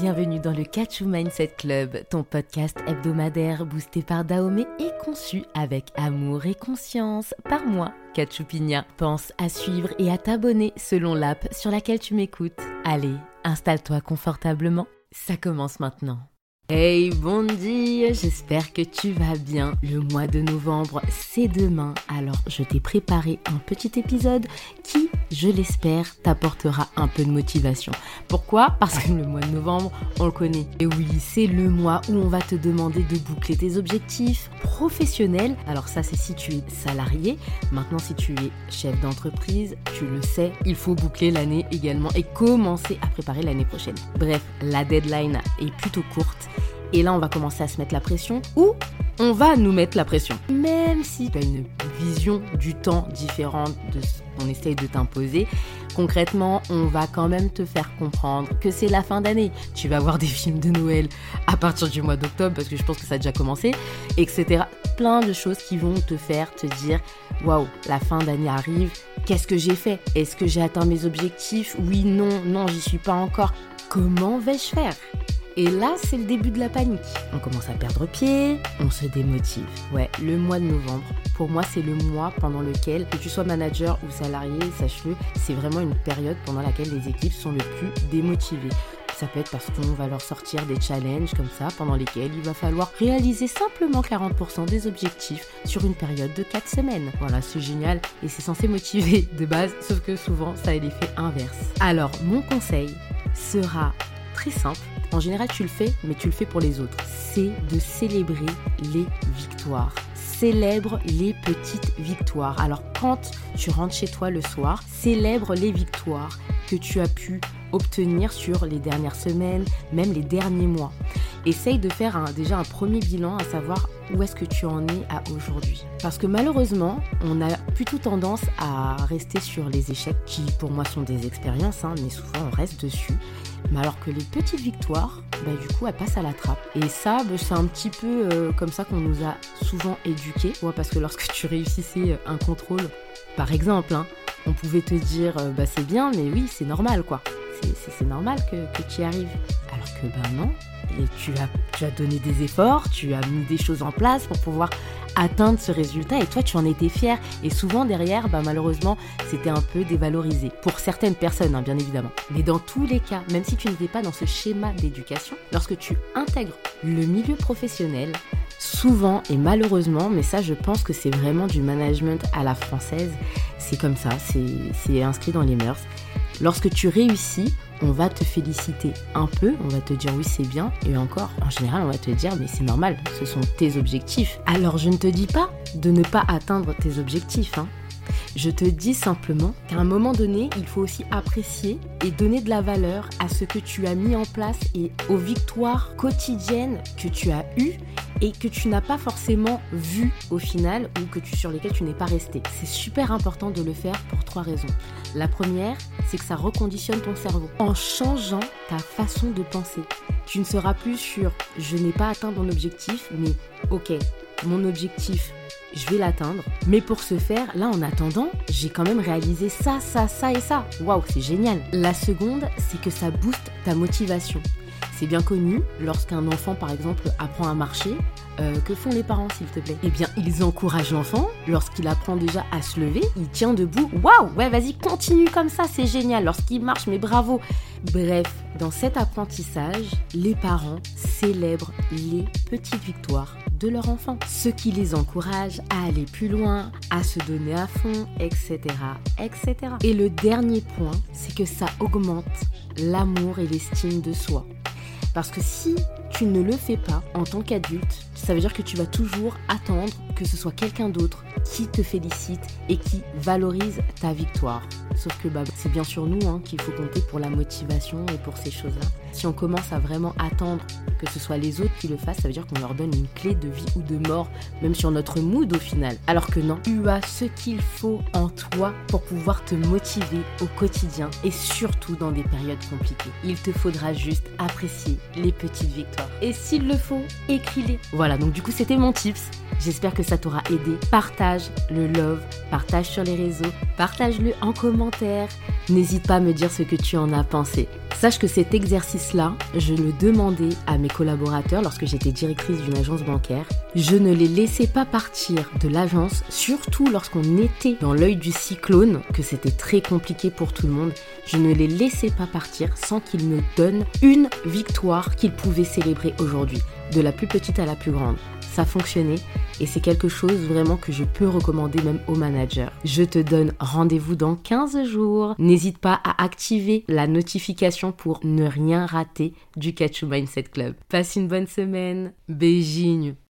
Bienvenue dans le Catch Mindset Club, ton podcast hebdomadaire boosté par Dahomey et conçu avec amour et conscience par moi, Pigna. Pense à suivre et à t'abonner selon l'app sur laquelle tu m'écoutes. Allez, installe-toi confortablement, ça commence maintenant. Hey Bondi, j'espère que tu vas bien. Le mois de novembre, c'est demain, alors je t'ai préparé un petit épisode qui, je l'espère, t'apportera un peu de motivation. Pourquoi? Parce que le mois de novembre, on le connaît. Et oui, c'est le mois où on va te demander de boucler tes objectifs professionnels. Alors ça, c'est si tu es salarié. Maintenant, si tu es chef d'entreprise, tu le sais, il faut boucler l'année également et commencer à préparer l'année prochaine. Bref, la deadline est plutôt courte et là, on va commencer à se mettre la pression ou on va nous mettre la pression. Même si tu as une vision du temps différente de ce qu'on essaye de t'imposer, concrètement, on va quand même te faire comprendre que c'est la fin d'année. Tu vas voir des films de Noël à partir du mois d'octobre parce que je pense que ça a déjà commencé, etc. Plein de choses qui vont te faire te dire waouh, la fin d'année arrive. Qu'est-ce que j'ai fait? Est-ce que j'ai atteint mes objectifs? Oui, non, non, j'y suis pas encore. Comment vais-je faire? Et là, c'est le début de la panique. On commence à perdre pied, on se démotive. Ouais, le mois de novembre, pour moi, c'est le mois pendant lequel, que tu sois manager ou salarié, sache-le, c'est vraiment une période pendant laquelle les équipes sont le plus démotivées. Ça peut être parce qu'on va leur sortir des challenges comme ça, pendant lesquels il va falloir réaliser simplement 40% des objectifs sur une période de 4 semaines. Voilà, c'est génial et c'est censé motiver de base, sauf que souvent ça a l'effet inverse. Alors, mon conseil sera très simple en général, tu le fais, mais tu le fais pour les autres. C'est de célébrer les victoires. Célèbre les petites victoires. Alors quand tu rentres chez toi le soir, célèbre les victoires que tu as pu obtenir sur les dernières semaines, même les derniers mois. Essaye de faire déjà un premier bilan à savoir où est-ce que tu en es à aujourd'hui. Parce que malheureusement, on a plutôt tendance à rester sur les échecs qui pour moi sont des expériences, hein, mais souvent on reste dessus. Mais alors que les petites victoires, bah, du coup, elles passent à la trappe. Et ça, bah, c'est un petit peu euh, comme ça qu'on nous a souvent éduqués. Parce que lorsque tu réussissais un contrôle, par exemple, hein, on pouvait te dire euh, bah, c'est bien, mais oui, c'est normal quoi. C'est normal que, tu y arrives. Alors que ben non, tu as, tu as donné des efforts, tu as mis des choses en place pour pouvoir atteindre ce résultat et toi tu en étais fier. Et souvent derrière bah, malheureusement c'était un peu dévalorisé. Pour certaines personnes hein, bien évidemment. Mais dans tous les cas même si tu n'étais pas dans ce schéma d'éducation lorsque tu intègres le milieu professionnel souvent et malheureusement mais ça je pense que c'est vraiment du management à la française c'est comme ça c'est inscrit dans les mœurs lorsque tu réussis on va te féliciter un peu, on va te dire oui c'est bien, et encore, en général on va te dire mais c'est normal, ce sont tes objectifs. Alors je ne te dis pas de ne pas atteindre tes objectifs, hein. Je te dis simplement qu'à un moment donné, il faut aussi apprécier et donner de la valeur à ce que tu as mis en place et aux victoires quotidiennes que tu as eues et que tu n'as pas forcément vues au final ou que sur lesquelles tu n'es pas resté. C'est super important de le faire pour trois raisons. La première, c'est que ça reconditionne ton cerveau en changeant ta façon de penser. Tu ne seras plus sur je n'ai pas atteint mon objectif, mais ok, mon objectif, je vais l'atteindre. Mais pour ce faire, là en attendant, j'ai quand même réalisé ça, ça, ça et ça. Waouh, c'est génial. La seconde, c'est que ça booste ta motivation. C'est bien connu, lorsqu'un enfant par exemple apprend à marcher, euh, que font les parents s'il te plaît? Eh bien, ils encouragent l'enfant, lorsqu'il apprend déjà à se lever, il tient debout, waouh, ouais vas-y, continue comme ça, c'est génial, lorsqu'il marche, mais bravo. Bref, dans cet apprentissage, les parents célèbrent les petites victoires de leur enfant, ce qui les encourage à aller plus loin, à se donner à fond, etc. etc. Et le dernier point, c'est que ça augmente l'amour et l'estime de soi. Parce que si tu ne le fais pas en tant qu'adulte, ça veut dire que tu vas toujours attendre que ce soit quelqu'un d'autre qui te félicite et qui valorise ta victoire. Sauf que bah, c'est bien sûr nous hein, qu'il faut compter pour la motivation et pour ces choses-là. Si on commence à vraiment attendre que ce soit les autres qui le fassent, ça veut dire qu'on leur donne une clé de vie ou de mort, même sur notre mood au final. Alors que non, tu as ce qu'il faut en toi pour pouvoir te motiver au quotidien et surtout dans des périodes compliquées. Il te faudra juste apprécier les petites victoires Et s'il le faut, écris-les. Voilà, donc du coup, c'était mon tips. J'espère que ça t'aura aidé. Partage le love, partage sur les réseaux, partage-le en commentaire. N'hésite pas à me dire ce que tu en as pensé. Sache que cet exercice-là, je le demandais à mes collaborateurs lorsque j'étais directrice d'une agence bancaire. Je ne les laissais pas partir de l'agence, surtout lorsqu'on était dans l'œil du cyclone, que c'était très compliqué pour tout le monde. Je ne les laissais pas partir sans qu'ils me donnent une victoire qu'ils pouvaient célébrer aujourd'hui, de la plus petite à la plus grande ça fonctionnait et c'est quelque chose vraiment que je peux recommander même aux managers. Je te donne rendez-vous dans 15 jours. N'hésite pas à activer la notification pour ne rien rater du Catch Mindset Club. Passe une bonne semaine. Beijing